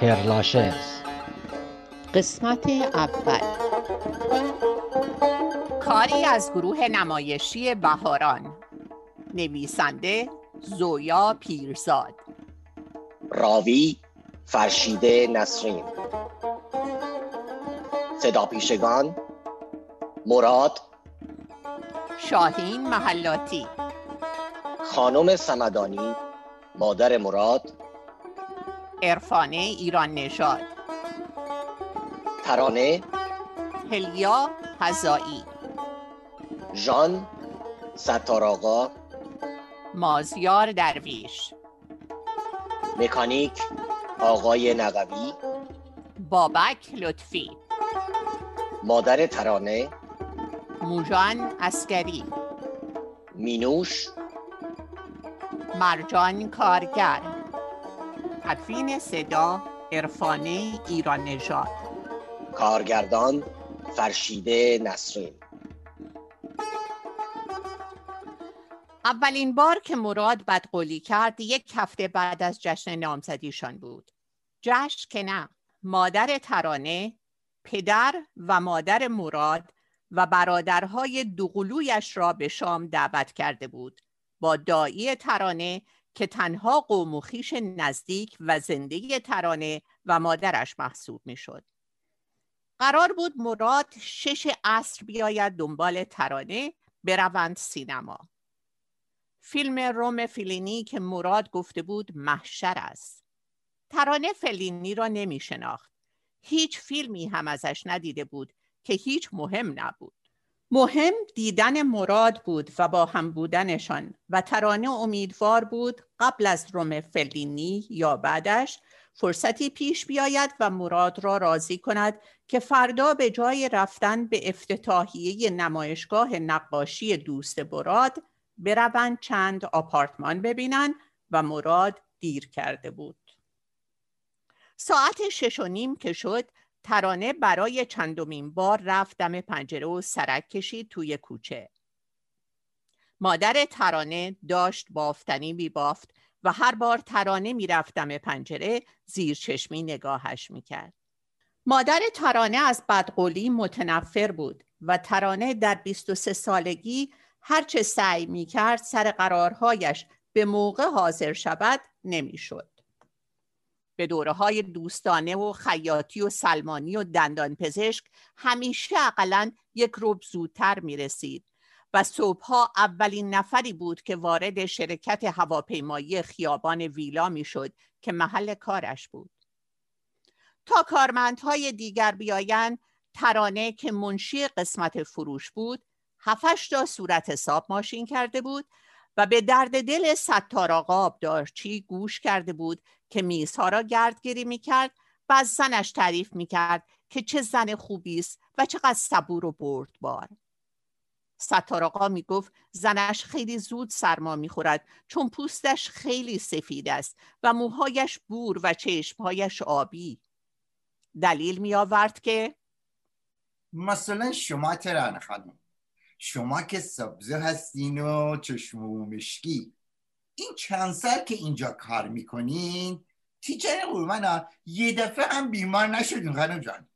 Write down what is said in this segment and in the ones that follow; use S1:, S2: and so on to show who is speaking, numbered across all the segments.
S1: هرلاشز.
S2: قسمت اول. کاری از گروه نمایشی بهاران. نویسنده زویا پیرزاد.
S3: راوی فرشیده نسرین. صدا پیشگان مراد
S2: شاهین محلاتی.
S3: خانم سمدانی مادر مراد
S2: عرفانه ایران نژاد.
S3: ترانه
S2: هلیا هزایی
S3: ژان ستار
S2: مازیار درویش.
S3: مکانیک آقای نقوی.
S2: بابک لطفی.
S3: مادر ترانه
S2: موژان اسکری
S3: مینوش.
S2: مرجان کارگر. تدوین صدا عرفانه ایران نژاد.
S3: کارگردان فرشیده نسرین.
S2: اولین بار که مراد بدقولی کرد یک هفته بعد از جشن نامزدیشان بود. جشن که نه مادر ترانه پدر و مادر مراد و برادرهای دوقلویش را به شام دعوت کرده بود. با دایی ترانه که تنها قوم و خیش نزدیک و زندگی ترانه و مادرش محسوب می شد. قرار بود مراد شش عصر بیاید دنبال ترانه بروند سینما. فیلم روم فیلینی که مراد گفته بود محشر است. ترانه فلینی را نمی شناخت. هیچ فیلمی هم ازش ندیده بود که هیچ مهم نبود. مهم دیدن مراد بود و با هم بودنشان و ترانه امیدوار بود قبل از روم فلینی یا بعدش فرصتی پیش بیاید و مراد را راضی کند که فردا به جای رفتن به افتتاحیه نمایشگاه نقاشی دوست مراد بروند چند آپارتمان ببینند و مراد دیر کرده بود. ساعت شش و نیم که شد ترانه برای چندمین بار رفت دم پنجره و سرک کشید توی کوچه. مادر ترانه داشت بافتنی می بافت و هر بار ترانه می دم پنجره زیر چشمی نگاهش می کرد. مادر ترانه از بدقولی متنفر بود و ترانه در 23 سالگی هرچه سعی می کرد سر قرارهایش به موقع حاضر شود نمی شد. به دوره های دوستانه و خیاطی و سلمانی و دندان پزشک همیشه اقلا یک روب زودتر می رسید و صبحها اولین نفری بود که وارد شرکت هواپیمایی خیابان ویلا می شد که محل کارش بود. تا کارمندهای دیگر بیایند ترانه که منشی قسمت فروش بود هفتش تا صورت حساب ماشین کرده بود و به درد دل ستار آقا آبدارچی گوش کرده بود که میزها را گردگیری می‌کرد و از زنش تعریف می‌کرد که چه زن خوبی است و چقدر صبور و بردبار. ستار آقا می‌گفت زنش خیلی زود سرما می‌خورد چون پوستش خیلی سفید است و موهایش بور و چشمهایش آبی. دلیل می آورد که
S4: مثلا شما ترانه خانم؟ شما که سبزه هستین و چشم و مشکی. این سال که اینجا کار می‌کنین تیچر قرمانا یه دفعه هم بیمار نشدین خانم جان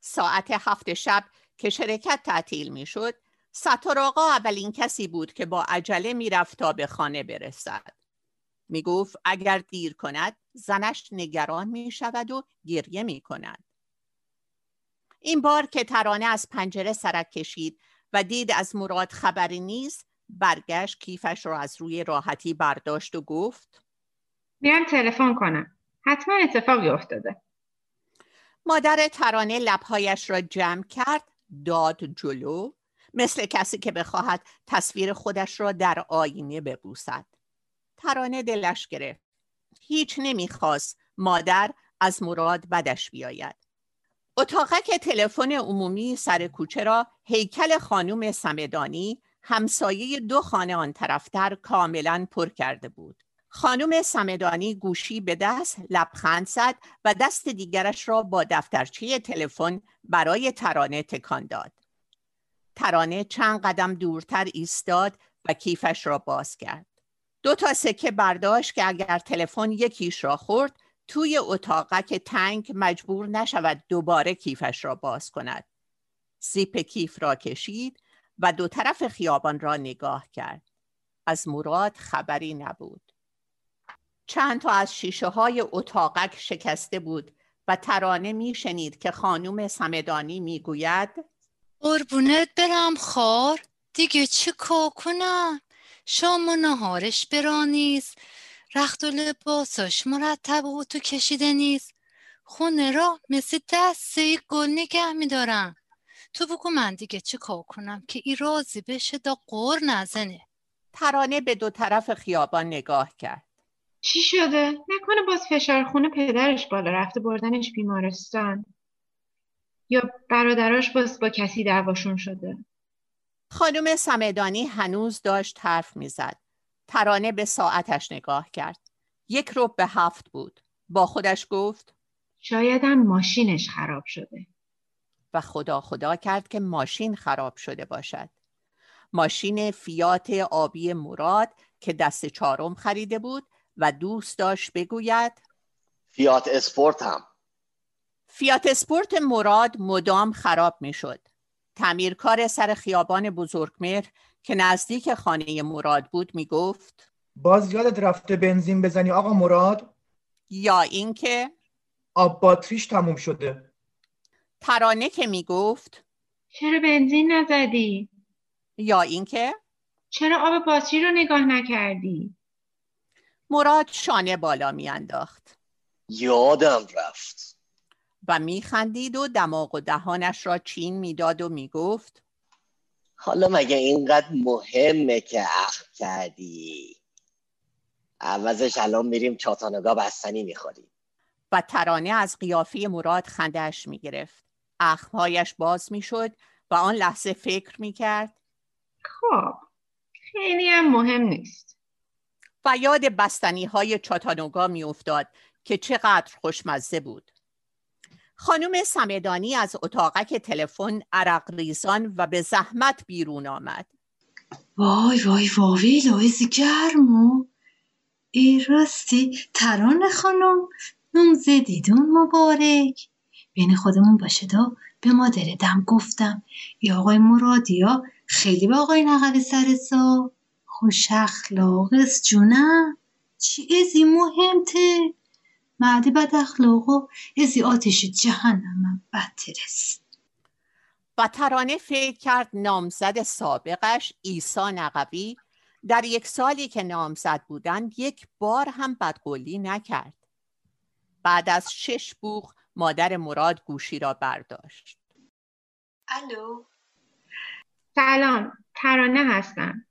S2: ساعت هفت شب که شرکت تعطیل می‌شد ستار آقا اولین کسی بود که با عجله می‌رفت تا به خانه برسد می‌گفت اگر دیر کند زنش نگران می شود و گریه می کند. این بار که ترانه از پنجره سرک کشید و دید از مراد خبری نیست برگشت کیفش را از روی راحتی برداشت و گفت
S5: میرم تلفن کنم. حتما اتفاقی افتاده.
S2: مادر ترانه لبهایش را جمع کرد داد جلو مثل کسی که بخواهد تصویر خودش را در آینه ببوسد. ترانه دلش گرفت. هیچ نمی‌خواست مادر از مراد بدش بیاید. اتاقک تلفن عمومی سر کوچه را هیکل خانوم سمدانی همسایه دو خانه آن طرفتر کاملا پر کرده بود. خانم سمدانی گوشی به دست لبخند زد و دست دیگرش را با دفترچه تلفن برای ترانه تکان داد. ترانه چند قدم دورتر ایستاد و کیفش را باز کرد. دو تا سکه برداشت که اگر تلفن یکیش را خورد توی اتاقک تنگ مجبور نشود دوباره کیفش را باز کند زیپ کیف را کشید و دو طرف خیابان را نگاه کرد. از مراد خبری نبود. چند تا از شیشه های اتاقک شکسته بود و ترانه میشنید که خانوم سمدانی می‌گوید
S1: قربونت برم خار دیگه چی کنم شام و نهارش برانیز رخت و لباساش مرتب و تو کشیده نیست خونه را مثل دسته گل نگه میدارم. تو بگو من دیگه چه کار کنم که ای راضی بشه دا قور نزنه
S2: ترانه به دو طرف خیابان نگاه کرد
S5: چی شده؟ نکنه باز فشار خونه پدرش بالا رفته بردنش بیمارستان یا برادراش باز با کسی دعواشون شده
S2: خانم سمدانی هنوز داشت حرف می‌زد. ترانه به ساعتش نگاه کرد. یک رب به هفت بود. با خودش گفت
S5: شایدم ماشینش خراب شده
S2: و خدا خدا کرد که ماشین خراب شده باشد. ماشین فیات آبی مراد که دست چهارم خریده بود و دوست داشت بگوید
S3: فیات اسپورت هم
S2: فیات اسپورت مراد مدام خراب می شد. تعمیرکار سر خیابان بزرگمهر که نزدیک خانه مراد بود می گفت
S6: باز یادت رفته بنزین بزنی آقا مراد
S2: یا اینکه
S6: آب باتریش تموم شده
S2: ترانه که می گفت
S5: چرا بنزین نزدی؟
S2: یا اینکه؟
S5: چرا آب باتری رو نگاه نکردی؟
S2: مراد شانه بالا میانداخت.
S3: یادم رفت.
S2: و میخندید و دماغ و دهانش را چین می‌داد و می‌گفت
S3: حالا مگه اینقدر مهمه که اخم کردی؟ عوضش الان میریم چاتانگا بستنی می‌خوریم.
S2: و ترانه از قیافه مراد خندش می‌گرفت. اخمهایش باز می‌شد و آن لحظه فکر می‌کرد.
S5: خب خیلی هم مهم نیست.
S2: و یاد بستنی های چاتانوگا میافتاد که چقدر خوشمزه بود. خانم سمدانی از اتاقک تلفن عرق ریزان و به زحمت بیرون آمد.
S7: وای وای وای لایزی گرمو ای راستی ترانه خانم نمزدیدون مبارک. بین خودمون باشه دا. به مادر دم گفتم یا آقای مرادیا خیلی به آقای نقل سرسا خوش اخلاقست جونم. چی ازی مهمته؟ مردی بد اخلاق و ازی آتش جهنمم بدترست
S2: و ترانه فکر کرد نامزد سابقش ایسا نقوی در یک سالی که نامزد بودند یک بار هم بدقولی نکرد. بعد از شش بوغ مادر مراد گوشی را برداشت.
S7: الو.
S5: سلام ترانه هستم.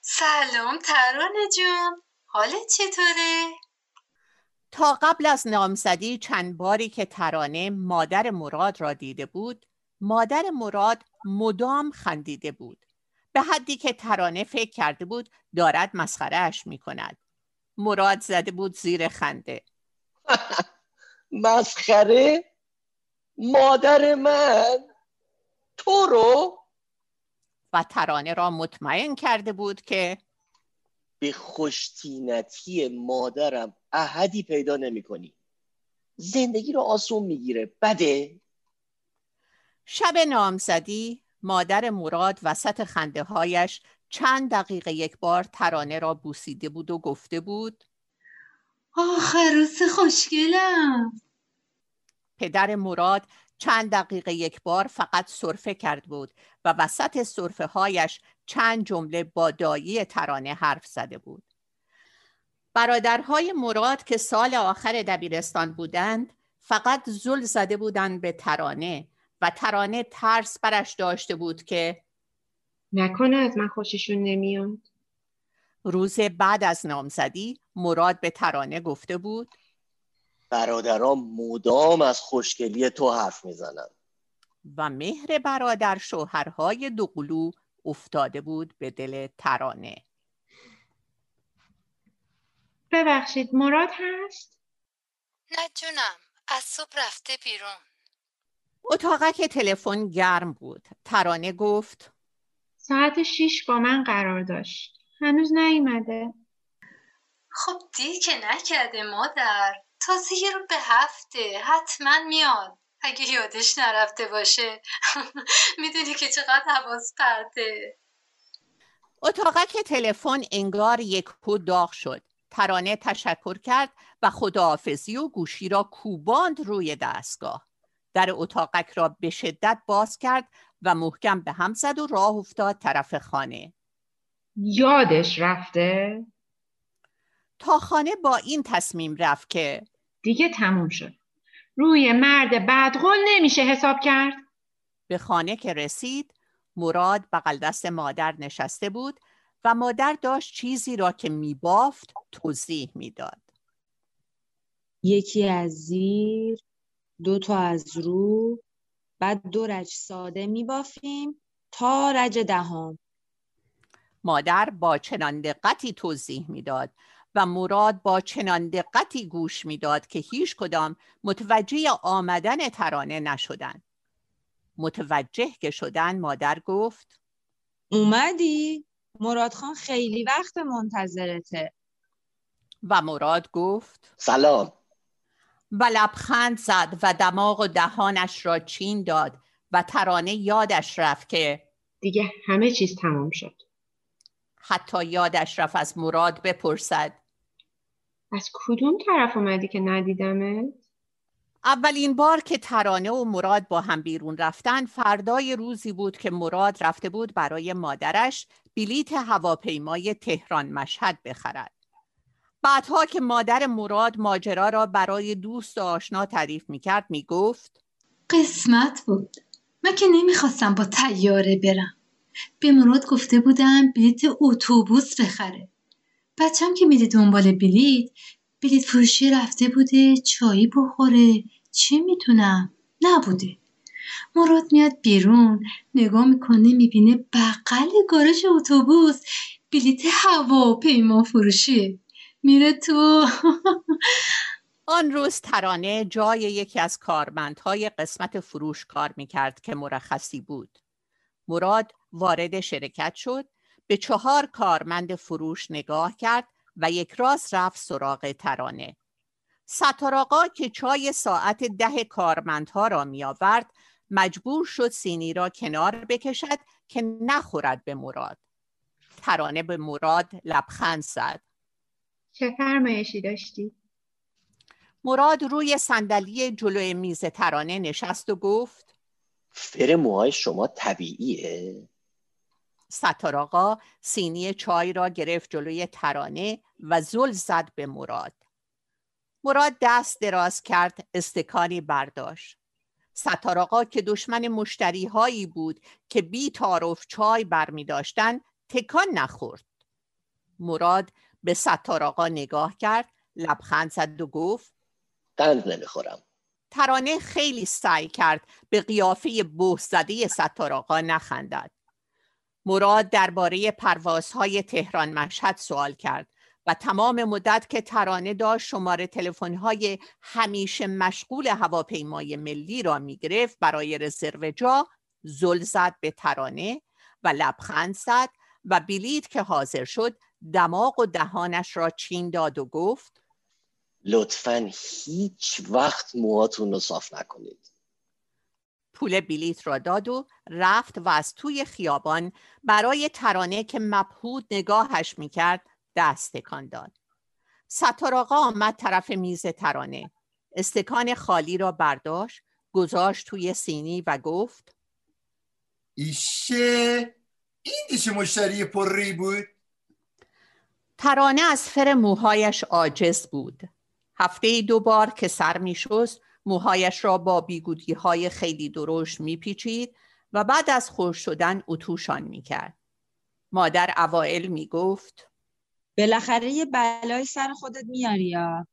S7: سلام ترانه جون. حالت چطوره؟
S2: تا قبل از نامزدی چند باری که ترانه مادر مراد را دیده بود مادر مراد مدام خندیده بود. به حدی که ترانه فکر کرده بود دارد مسخرهش می کند مراد زده بود زیر خنده.
S3: مسخره مادر من تو رو
S2: و ترانه را مطمئن کرده بود که
S3: به خوشتینتی مادرم احدی پیدا نمی کنی. زندگی رو آسون می‌گیره بده.
S2: شب نامزدی مادر مراد وسط خنده هایش چند دقیقه یک بار ترانه را بوسیده بود و گفته بود
S7: آخ عروس خوشگلم
S2: پدر مراد چند دقیقه یک بار فقط صرفه کرد بود و وسط صرفه هایش چند جمله با دایی ترانه حرف زده بود. برادرهای مراد که سال آخر دبیرستان بودند فقط زل زده بودند به ترانه و ترانه ترس برش داشته بود که
S5: نکنه از من خوششون نمیاد
S2: روز بعد از نامزدی مراد به ترانه گفته بود
S3: برادرام مدام از خوشگلی تو حرف می‌زنن
S2: و مهر برادر شوهرهای دوقلو افتاده بود به دل ترانه.
S5: ببخشید مراد هست؟
S1: نه جونم از صبح رفته بیرون.
S2: اتاقک تلفن گرم بود. ترانه گفت
S5: ساعت شیش با من قرار داشت. هنوز نیومده.
S7: خب دی که نکرده مادر. تازه یه رو به هفته. حتما میاد. اگه یادش نرفته باشه. می‌دونی که چقدر حواس پرته
S2: اتاقک تلفن انگار یک داغ شد. ترانه تشکر کرد و خداحافظی و گوشی را کوباند روی دستگاه. در اتاقک را به شدت باز کرد و محکم به هم زد و راه افتاد طرف خانه.
S5: یادش رفته؟
S2: تا خانه با این تصمیم رفت که.
S5: دیگه تموم شد. روی مرد بدقول نمیشه حساب کرد.
S2: به خانه که رسید مراد بغل دست مادر نشسته بود و مادر داشت چیزی را که میبافت توضیح می‌داد.
S8: یکی از زیر دو تا از رو بعد دو رج ساده میبافیم تا رج دهم.
S2: مادر با چنان دقتی توضیح می‌داد و مراد با چنان دقتی گوش می‌داد که هیچ کدام متوجه آمدن ترانه نشدند. متوجه که شدن مادر گفت
S8: اومدی؟ مراد خان خیلی وقت منتظرته.
S2: و مراد گفت
S3: سلام.
S2: و لبخند زد و دماغ و دهانش را چین داد و ترانه یادش رفت که
S5: دیگه همه چیز تمام شد.
S2: حتی یادش رفت از مراد بپرسد
S5: از کدوم طرف اومدی که ندیدمت؟
S2: اولین بار که ترانه و مراد با هم بیرون رفتن فردای روزی بود که مراد رفته بود برای مادرش بلیت هواپیمای تهران مشهد بخرد. بعدها که مادر مراد ماجرا را برای دوست و آشنا تعریف می‌کرد می‌گفت
S7: قسمت بود من که نمی‌خواستم با تیاره برم به مراد گفته بودم بلیت اتوبوس بخره. بچم که میده دنبال بلیت بلیت فروشی رفته بوده چایی بخوره چی می‌تونم نبوده. مراد میاد بیرون نگاه می‌کنه می‌بینه بغل گارش اتوبوس. بلیت هواپیما فروشیه میره تو
S2: آن روز ترانه جای یکی از کارمندهای قسمت فروش کار می‌کرد که مرخصی بود. مراد وارد شرکت شد به چهار کارمند فروش نگاه کرد و یک راست رفت سراغ ترانه. ستاراقا که چای ساعت ده کارمندها را می آورد مجبور شد سینی را کنار بکشد که نخورد به مراد. ترانه به مراد لبخند زد.
S5: چه فرمایشی داشتی؟
S2: مراد روی صندلی جلوی میز ترانه نشست و گفت
S3: فر موهای شما طبیعیه؟
S2: ستاراقا سینی چای را گرفت جلوی ترانه و زل زد به مراد. مراد دست دراز کرد استکانی برداشت. ستاراقا که دشمن مشتری هایی بود که بی تعارف چای برمی داشتن تکان نخورد. مراد به ستاراقا نگاه کرد لبخند زد و گفت
S3: قند نمی‌خورم
S2: ترانه خیلی سعی کرد به قیافه بوه زده ستاراقا نخندد. مراد درباره پروازهای تهران مشهد سوال کرد و تمام مدت که ترانه داشت شماره تلفن‌های همیشه مشغول هواپیمای ملی را می‌گرفت برای رزرو جا زل زد به ترانه و لبخند زد و بلیت که حاضر شد دماغ و دهانش را چین داد و گفت
S3: لطفا هیچ وقت موهاتون رو صاف نکنید.
S2: پول بلیت را داد و رفت و از توی خیابان برای ترانه که مبهود نگاهش می‌کرد دست تکان داد. ستاراقا آمد طرف میز ترانه. استکان خالی را برداشت گذاشت توی سینی و گفت
S4: ایشه این دیشه مشتری پرری بود؟
S2: ترانه از فر موهایش عاجز بود. هفته دو بار که سر می شست موهایش را با بیگودی های خیلی درشت می پیچید و بعد از خوش شدن اتوشان می کرد. مادر اوائل می گفت
S8: بالاخره یه بلای سر خودت میاری یا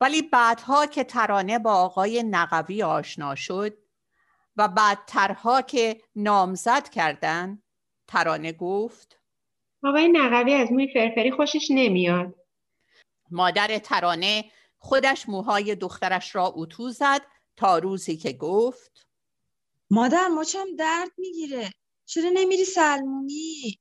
S2: ولی بعدها که ترانه با آقای نقوی آشنا شد و بعدترها که نامزد کردن ترانه گفت
S5: آقای نقوی از موی فرفری خوشش نمیاد
S2: مادر ترانه خودش موهای دخترش را اتو زد تا روزی که گفت
S8: مادر مچم درد می‌گیره. چرا نمیری سلمونی؟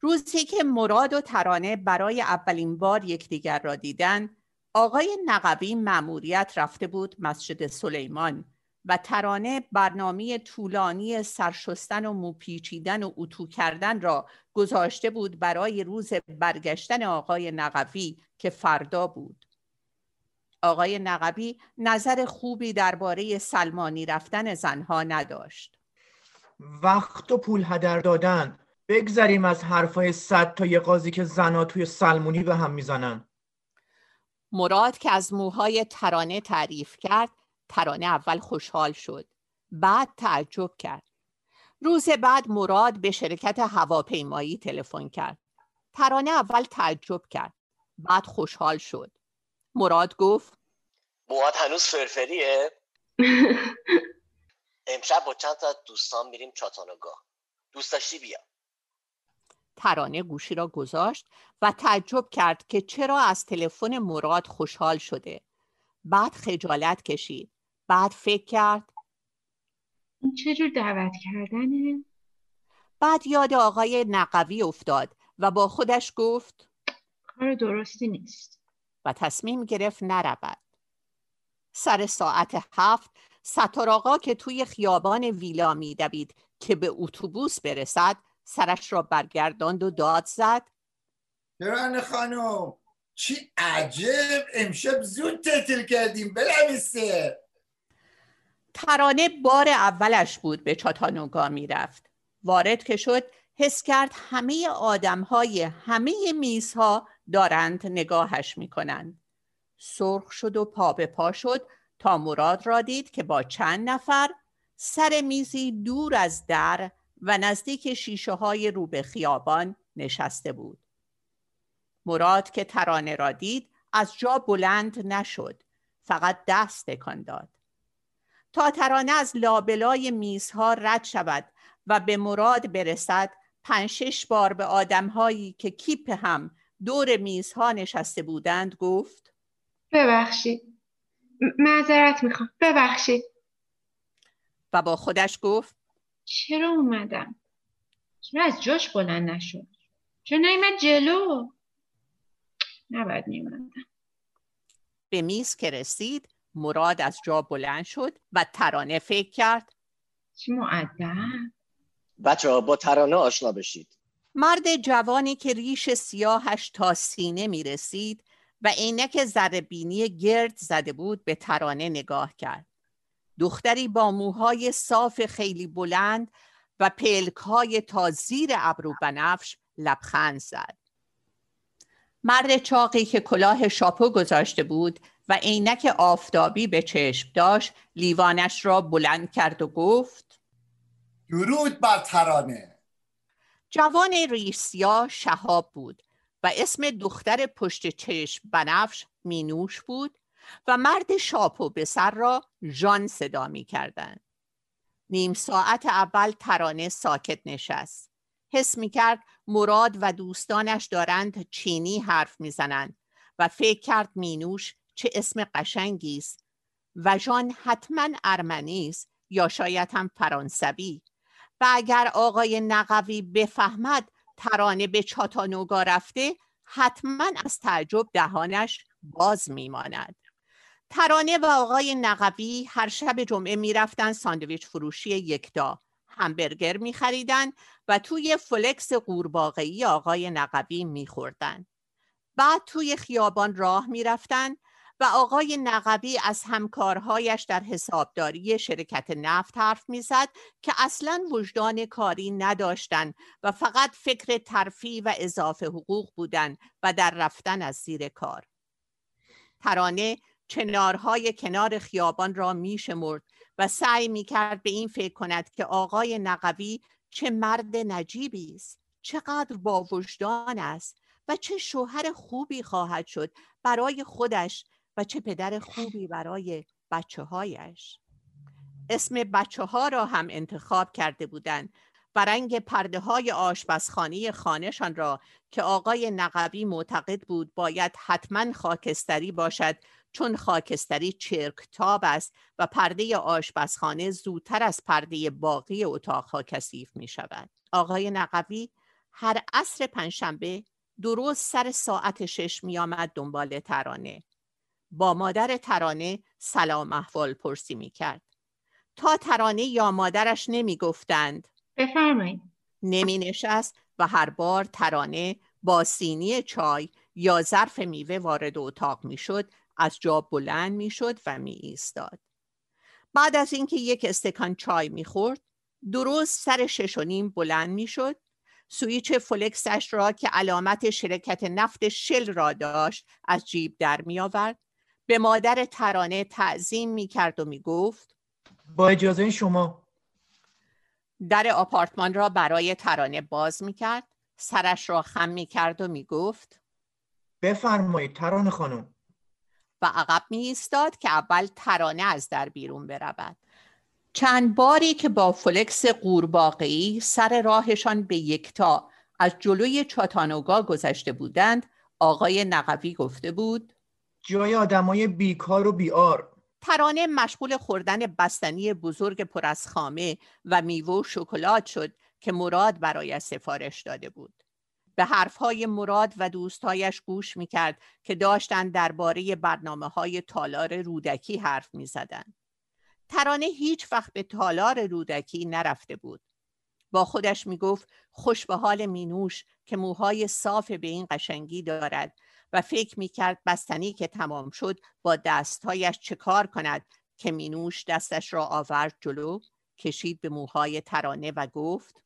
S2: روزی که مراد و ترانه برای اولین بار یکدیگر را دیدن آقای نقوی مأموریت رفته بود مسجد سلیمان. و ترانه برنامه طولانی سرشستن و موپیچیدن و اتو کردن را گذاشته بود برای روز برگشتن آقای نقوی که فردا بود. آقای نقبی نظر خوبی درباره سلمانی رفتن زنها نداشت.
S6: وقت و پول هدر دادن. بگذریم از حرفای صد تا یه قاضی که زنا توی سلمونی به هم می‌زنن.
S2: مراد که از موهای ترانه تعریف کرد ترانه اول خوشحال شد. بعد تعجب کرد. روز بعد مراد به شرکت هواپیمایی تلفن کرد. ترانه اول تعجب کرد. بعد خوشحال شد. مراد گفت
S3: موهات هنوز فرفریه؟ امشب با چند تا دوستان میریم چاتانوگاه. دوست داشتی بیا.
S2: ترانه گوشی را گذاشت و تعجب کرد که چرا از تلفن مراد خوشحال شده. بعد خجالت کشید. بعد فکر کرد.
S5: این چجور دعوت کردنه؟
S2: بعد یاد آقای نقوی افتاد و با خودش گفت
S5: کار درستی نیست.
S2: و تصمیم گرفت نرود. سر ساعت هفت ستار آقا که توی خیابان ویلا میدوید که به اتوبوس برسد سرش را برگرداند و داد زد.
S4: ترانه خانم چی عجب! امشب زود تعطیل کردیم بلمیسته
S2: ترانه بار اولش بود به چاتانوگا می‌رفت. وارد که شد حس کرد همه آدم های همه میزها دارند نگاهش می‌کنند. سرخ شد و پا به پا شد تا مراد را دید که با چند نفر سر میزی دور از در و نزدیک شیشه های رو به خیابان نشسته بود. مراد که ترانه را دید از جا بلند نشد فقط دست تکان داد. تا ترانه از لابلای میزها رد شود و به مراد برسد پنج شش بار به آدمهایی که کیپ هم دور میزها نشسته بودند گفت
S5: ببخشید. معذرت می‌خوام. ببخشید.
S2: و با خودش گفت
S5: چرا اومدم؟ چرا از جاش بلند نشد؟ چرا نیومد جلو؟ نباید میومدم
S2: به میز که رسید مراد از جا بلند شد و ترانه فکر کرد
S5: چی معدب
S3: بچه ها با ترانه آشنا بشید
S2: مرد جوانی که ریش سیاهش تا سینه می رسید و عینک زربینی گرد زده بود به ترانه نگاه کرد. دختری با موهای صاف خیلی بلند و پلک های تا زیر ابرو بنفش لبخند زد. مرد چاقی که کلاه شاپو گذاشته بود و عینک آفتابی به چشم داشت لیوانش را بلند کرد و گفت
S4: درود بر ترانه
S2: جوان ریش سیاه شهاب بود و اسم دختر پشت چشم بنفش مینوش بود و مرد شاپو به سر را ژان صدا می کردن. نیم ساعت اول ترانه ساکت نشست. حس می کرد مراد و دوستانش دارند چینی حرف می‌زنند و فکر کرد مینوش چه اسم قشنگی است. و ژان حتما ارمنی است یا شاید هم فرانسوی. و اگر آقای نقوی بفهمد ترانه به چاتانوگا رفته حتما از تعجب دهانش باز میماند. ترانه و آقای نقوی هر شب جمعه می‌رفتن ساندویچ فروشی یکتا همبرگر میخریدن و توی فلکس قورباغه‌ای آقای نقوی میخوردن. بعد توی خیابان راه می‌رفتن و آقای نقبی از همکارهایش در حسابداری شرکت نفت حرف می‌زد که اصلا وجدان کاری نداشتند و فقط فکر ترفی و اضافه حقوق بودند و در رفتن از زیر کار. ترانه چنارهای کنار خیابان را میشمرد و سعی می‌کرد به این فکر کند که آقای نقوی چه مرد نجیبی است چقدر با وجدان است و چه شوهر خوبی خواهد شد برای خودش و چه پدر خوبی برای بچه هایش اسم بچه ها را هم انتخاب کرده بودند و رنگ پرده های آشپزخانه خانهشان را که آقای نقبی معتقد بود باید حتما خاکستری باشد چون خاکستری چرکتاب است و پرده آشپزخانه زودتر از پرده باقی اتاقها کثیف می شود. آقای نقبی هر عصر پنجشنبه درست سر ساعت شش می آمد دنبال ترانه با مادر ترانه سلام احوال پرسی می کرد تا ترانه یا مادرش نمی گفتند
S5: بفرمایید.
S2: نمی نشست و هر بار ترانه با سینی چای یا ظرف میوه وارد اتاق می شد از جا بلند می شد و می ایستاد. بعد از اینکه یک استکان چای می خورد درست سر شش و نیم بلند می شد سویچ فلکسش را که علامت شرکت نفت شل را داشت از جیب در می آورد به مادر ترانه تعظیم می کرد و می گفت
S6: با اجازه شما.
S2: در آپارتمان را برای ترانه باز می کرد سرش را خم می کرد و می گفت
S6: بفرمایید ترانه خانم.
S2: و عقب می ایستاد که اول ترانه از در بیرون برود. چند باری که با فلکس قورباغه‌ای سر راهشان به یکتا از جلوی چاتانوگا گذشته بودند آقای نقوی گفته بود
S6: جای آدمای بیکار و بیار
S2: ترانه مشغول خوردن بستنی بزرگ پر از خامه و میوه و شکلات شد که مراد برای سفارش داده بود. به حرفهای مراد و دوستایش گوش می‌کرد که داشتند درباره برنامه های تالار رودکی حرف می‌زدند. ترانه هیچ وقت به تالار رودکی نرفته بود. با خودش می‌گفت خوش به حال مینوش که موهای صاف به این قشنگی دارد و فکر می‌کرد بستنی که تمام شد با دستهایش چه کار کند که مینوش دستش را آورد جلو کشید به موهای ترانه و گفت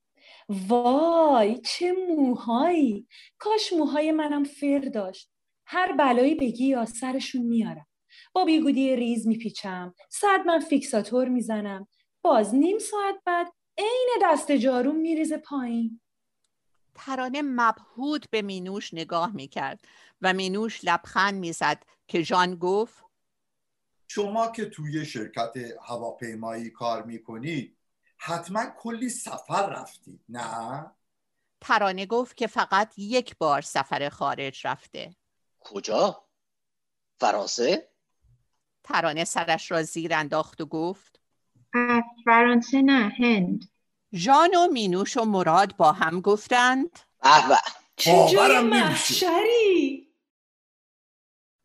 S9: وای چه موهایی! کاش موهای منم فر داشت. هر بلایی بگی یا سرشون میارم. با بیگودی ریز میپیچم. صد من فیکساتور می‌زنم. باز نیم ساعت بعد عین دست جارو میریزه پایین.
S2: ترانه مبهود به مینوش نگاه می‌کرد. و مینوش لبخند می‌زد که ژان گفت
S4: شما که توی شرکت هواپیمایی کار می‌کنید حتما کلی سفر رفتید نه؟
S2: ترانه گفت که فقط یک بار سفر خارج رفته
S3: کجا؟ فرانسه؟
S2: ترانه سرش را زیر انداخت و گفت
S5: فرانسه نه هند
S2: ژان و مینوش و مراد با هم گفتند
S3: به به
S9: چه جای. محشری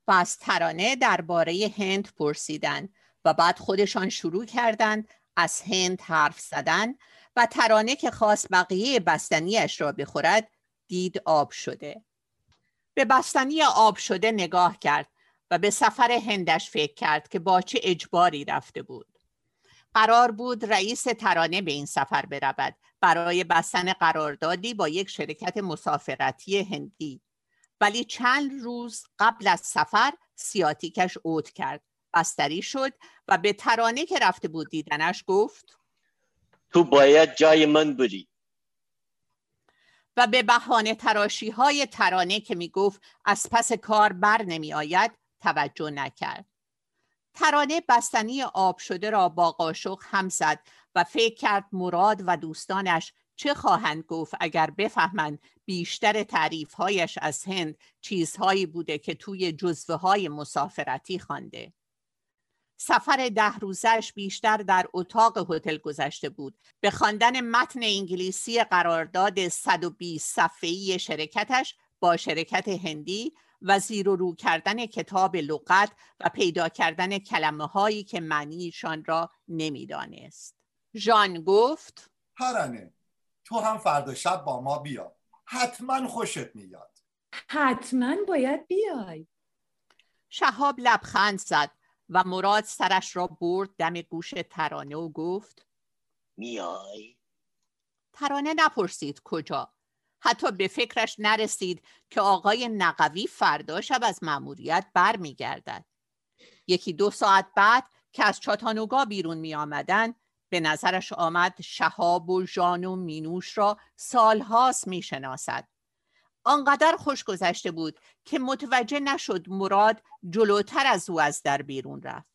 S2: و از ترانه درباره هند پرسیدند و بعد خودشان شروع کردند از هند حرف زدن و ترانه که خواست بقیه بستنیش را بخورد دید آب شده. به بستنی آب شده نگاه کرد و به سفر هندش فکر کرد که با چه اجباری رفته بود. قرار بود رئیس ترانه به این سفر برود برای بستن قراردادی با یک شرکت مسافرتی هندی. ولی چند روز قبل از سفر سیاتیکش اوت کرد بستری شد و به ترانه که رفته بود دیدنش گفت
S3: تو باید جای من بری
S2: و به بهانه تراشی های ترانه که می گفت از پس کار بر نمی آید توجه نکرد. ترانه بستنی آب شده را با قاشق هم زد و فکر کرد مراد و دوستانش چه خواهند گفت اگر بفهمند بیشتر تعریف هایش از هند چیزهایی بوده که توی جزوه های مسافرتی خوانده. سفر ده روزش بیشتر در اتاق هتل گذشته بود به خواندن متن انگلیسی قرارداد 120 صفحه‌ای شرکتش با شرکت هندی و زیر و رو کردن کتاب لغت و پیدا کردن کلمه هایی که معنیشان را نمی‌دانست. ژان گفت
S4: ترانه تو هم فردا شب با ما بیا. حتما خوشت میاد.
S9: حتما باید بیای.
S2: شهاب لبخند زد و مراد سرش را برد دم گوش ترانه و گفت
S3: میای؟
S2: ترانه نپرسید کجا. حتی به فکرش نرسید که آقای نقوی فردا شب از مأموریت برمیگردد. یکی دو ساعت بعد که از چاتانوگا بیرون می آمدن به نظرش آمد شهاب و ژان و مینوش را سالهاست می شناسد. آنقدر خوش گذشته بود که متوجه نشد مراد جلوتر از او از در بیرون رفت.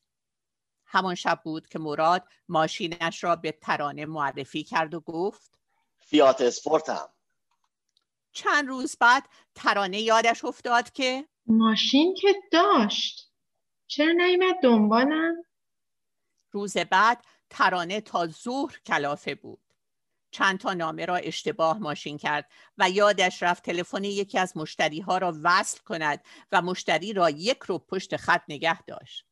S2: همان شب بود که مراد ماشینش را به ترانه معرفی کرد و گفت
S3: فیات اسپورتم
S2: چند روز بعد ترانه یادش افتاد که
S5: ماشین که داشت چرا نیمد دنبالم
S2: روز بعد ترانه تا ظهر کلافه بود چند تا نامه را اشتباه ماشین کرد و یادش رفت تلفن یکی از مشتری ها را وصل کند و مشتری را یک رو پشت خط نگه داشت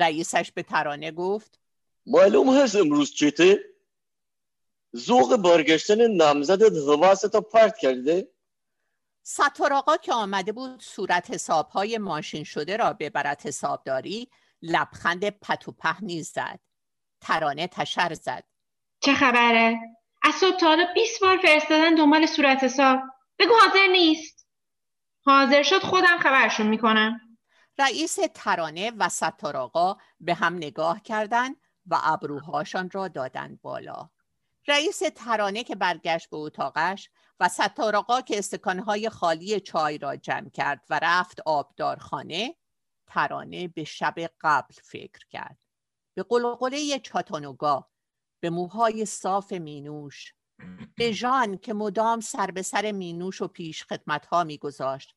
S2: رئیسش به ترانه گفت
S3: معلوم هست امروز چیته؟ ذوق برگشتن نامزدت حواست پرت کرده؟
S2: ستار آقا که آمده بود صورت حسابهای ماشین شده را ببرد حسابداری لبخند پت و پهنی زد ترانه تشر زد.
S5: چه خبره؟ از صبح تا حالا 20 بار فرستادن دنبال صورت حساب. بگو حاضر نیست. حاضر شد خودم خبرشون می‌کنم.
S2: رئیس ترانه و ستار آقا به هم نگاه کردند و ابروهاشان را دادند بالا. رئیس ترانه که برگشت به اتاقش و ستار آقا که استکانهای خالی چای را جمع کرد و رفت آبدارخانه ترانه به شب قبل فکر کرد. به قلقله چاتانوگا به موهای صاف مینوش. به ژان که مدام سر به سر مینوش و پیش خدمت ها میگذاشت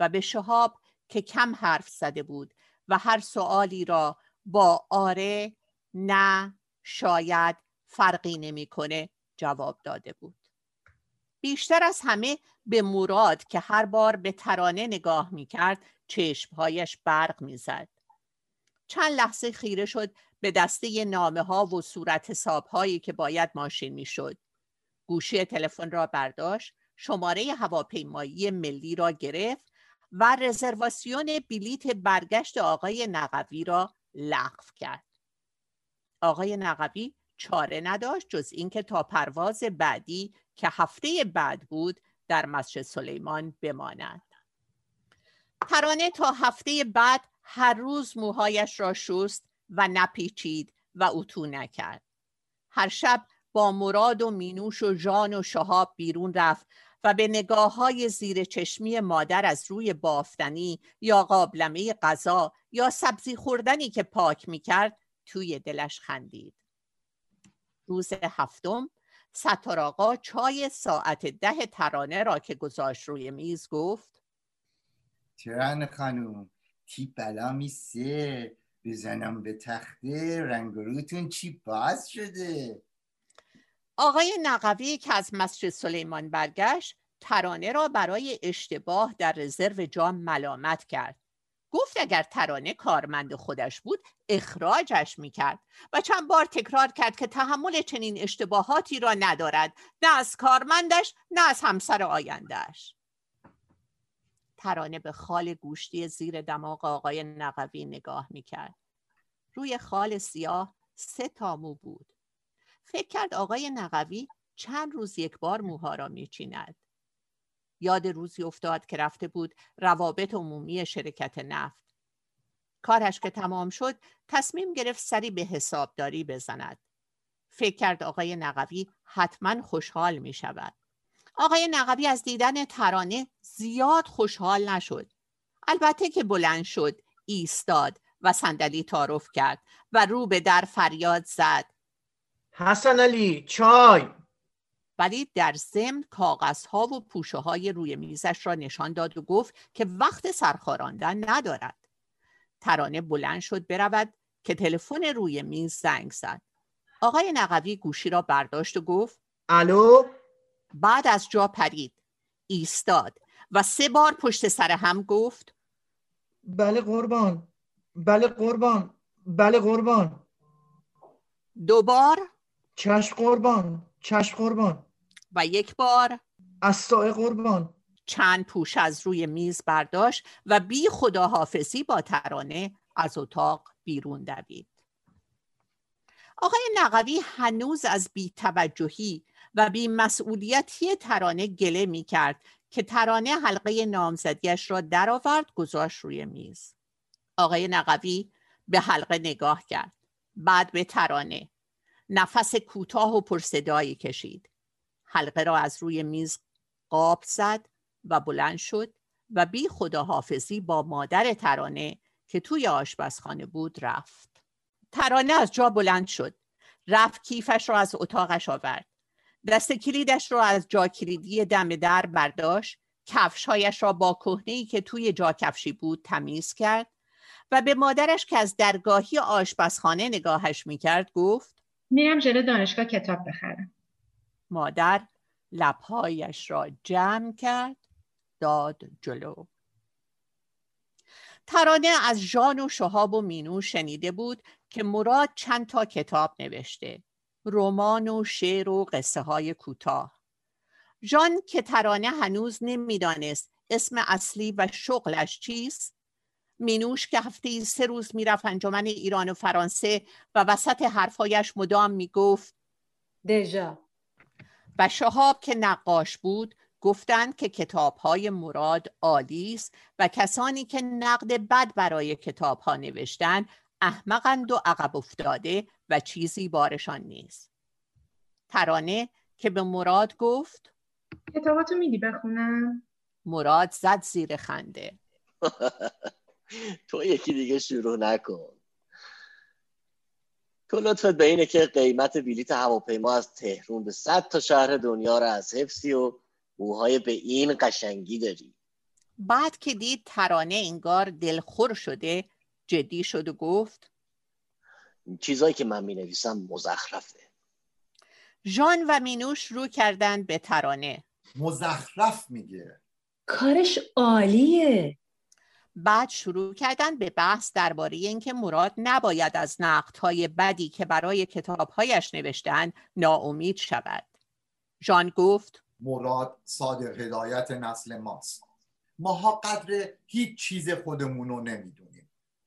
S2: و به شهاب که کم حرف زده بود و هر سوالی را با آره نه شاید فرقی نمی‌کنه جواب داده بود. بیشتر از همه به مراد که هر بار به ترانه نگاه می‌کرد چشمهایش برق می‌زد. چند لحظه خیره شد به دسته نامه ها و صورت حساب هایی که باید ماشین می‌شد. گوشی تلفن را برداشت شماره هواپیمایی ملی را گرفت و رزرواسیون بلیت برگشت آقای نقوی را لغو کرد. آقای نقوی چاره نداشت جز اینکه تا پرواز بعدی که هفته بعد بود در مسجد سلیمان بماند. ترانه تا هفته بعد هر روز موهایش را شست و نپیچید و اتو نکرد. هر شب با مراد و مینوش و جان و شهاب بیرون رفت و به نگاه های زیر چشمی مادر از روی بافتنی یا قابلمه غذا یا سبزی خوردنی که پاک می‌کرد توی دلش خندید. روز هفتم ستار آقا چای ساعت ده ترانه را که گذاشت روی میز گفت
S4: ترانه خانوم تی بلا میسه؟ بزنم به تخته رنگ روتون چی باز شده؟
S2: آقای نقوی که از مسجد سلیمان برگشت ترانه را برای اشتباه در رزرو جام ملامت کرد. گفت اگر ترانه کارمند خودش بود اخراجش می‌کرد و چند بار تکرار کرد که تحمل چنین اشتباهاتی را ندارد نه از کارمندش نه از همسر آیندهش ترانه به خال گوشتی زیر دماغ آقای نقوی نگاه می‌کرد. روی خال سیاه سه تا مو بود. فکر کرد آقای نقوی چند روز یک بار موها را میچیند. یاد روزی افتاد که رفته بود روابط عمومی شرکت نفت. کارش که تمام شد تصمیم گرفت سری به حسابداری بزند. فکر کرد آقای نقوی حتما خوشحال می شود آقای نقوی از دیدن ترانه زیاد خوشحال نشد. البته که بلند شد ایستاد و صندلی تعارف کرد و رو به در فریاد زد.
S6: حسن علی چای!
S2: ولی در ضمن کاغذها و پوشه های روی میزش را نشان داد و گفت که وقت سرخاراندن ندارد. ترانه بلند شد برود که تلفن روی میز زنگ زد. آقای نقوی گوشی را برداشت و گفت
S6: الو؟
S2: بعد از جا پرید ایستاد و سه بار پشت سر هم گفت
S6: بله قربان بله قربان بله قربان.
S2: دوبار
S6: چشم قربان چشم قربان.
S2: و یک بار
S6: از سایه قربان.
S2: چند پوش از روی میز برداشت و بی خداحافظی با ترانه از اتاق بیرون دوید. آقای نقوی هنوز از بی توجهی و بی مسئولیتی ترانه گله می کرد که ترانه حلقه نامزدیش را درآورد گذاشت روی میز. آقای نقوی به حلقه نگاه کرد. بعد به ترانه. نفس کوتاه و پرصدایی کشید. حلقه را از روی میز قاب زد و بلند شد و بی خداحافظی با مادر ترانه که توی آشپزخانه بود رفت. ترانه از جا بلند شد. رفت کیفش را از اتاقش آورد. دست کلیدش را از جا کلیدی دم در برداشت کفشهایش را با کهنه که توی جا کفشی بود تمیز کرد و به مادرش که از درگاهی آشپزخانه نگاهش می‌کرد گفت
S5: میرم جلو دانشگاه کتاب بخرم.
S2: مادر لبهایش را جمع کرد داد جلو. ترانه از ژان و شهاب و مینو شنیده بود که مراد چند تا کتاب نوشته. رمان و شعر و قصه های کوتاه. ژان که ترانه هنوز نمی‌دانست اسم اصلی و شغلش چیست. مینوش که هفته سه روز می‌رفت انجمن ایران و فرانسه و وسط حرفایش مدام می‌گفت
S9: دژا.
S2: و شهاب که نقاش بود گفتند که کتاب های مراد عالی است و کسانی که نقد بد برای کتاب ها نوشتن احمقند و عقب افتاده و چیزی بارشان نیست. ترانه که به مراد گفت
S5: کتاباتو میدی بخونم؟
S2: مراد زد زیر خنده.
S3: تو یکی دیگه شروع نکن. تو لطفت به اینه که قیمت بلیت هواپیما از تهرون به صد تا شهر دنیا رو از حفظی و موهای به این قشنگی داری.
S2: بعد که دید ترانه انگار دلخور شده جدی شد و گفت
S3: چیزایی که من می نویسم مزخرفه.
S2: ژان و مینوش رو کردند به ترانه.
S4: مزخرف میگه.
S9: کارش عالیه.
S2: بعد شروع کردن به بحث درباره اینکه مراد نباید از نقدهای بدی که برای کتابهایش نوشتن ناامید شود. ژان گفت
S4: مراد صادق هدایت نسل ماست. ماها قدر هیچ چیز خودمون رو نمی‌دونیم.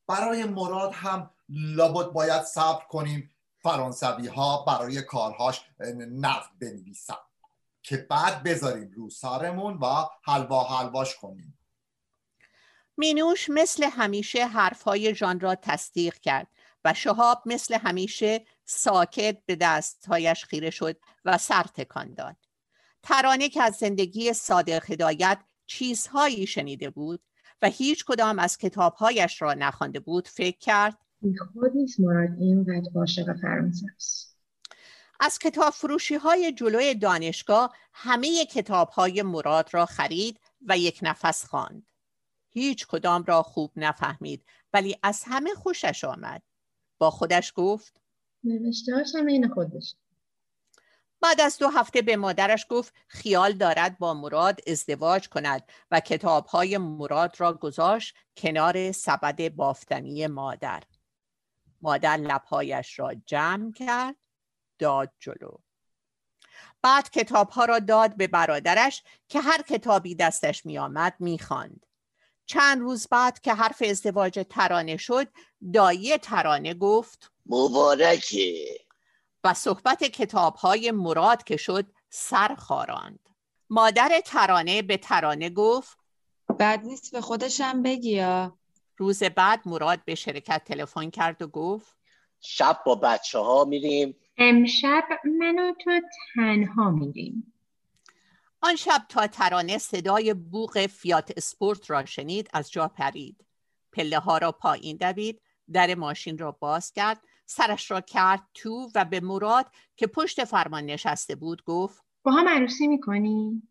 S4: برای مراد هم لابد باید صبر کنیم. فرانسوی ها برای کارهاش نقد بنویسن که بعد بذاریم رو سرمون و حلوا حلواش کنیم.
S2: مینوش مثل همیشه حرفهای ژان را تصدیق کرد و شهاب مثل همیشه ساکت به دستهایش خیره شد و سر تکان داد. ترانه که از زندگی صادق هدایت چیزهایی شنیده بود و هیچ کدام از کتابهایش را نخوانده بود فکر کرد
S5: خود نیست مراد اینقدر عاشق فرانسه است
S2: از کتاب فروشی های جلوی دانشگاه همه کتاب های مراد را خرید و یک نفس خواند. هیچ کدام را خوب نفهمید ولی از همه خوشش آمد. با خودش گفت
S5: نوشته هاشم این خودش
S2: بعد از دو هفته به مادرش گفت خیال دارد با مراد ازدواج کند و کتاب های مراد را گذاشت کنار سبد بافتنی مادر. مادر لبهایش را جمع کرد داد جلو بعد کتاب ها را داد به برادرش که هر کتابی دستش می آمد می خاند. چند روز بعد که حرف ازدواج ترانه شد دایی ترانه گفت
S3: مبارکه
S2: و صحبت کتاب های مراد که شد سر خاراند مادر ترانه به ترانه گفت
S8: بد نیست به خودشم بگی
S2: روز بعد مراد به شرکت تلفن کرد و گفت
S3: شب با بچه ها میریم.
S5: امشب من و تو تنها میریم.
S2: آن شب تا ترانه صدای بوغ فیات اسپورت را شنید از جا پرید. پله ها را پایین دوید در ماشین را باز کرد سرش را کرد تو و به مراد که پشت فرمان نشسته بود گفت
S5: با هم عروسی می‌کنی؟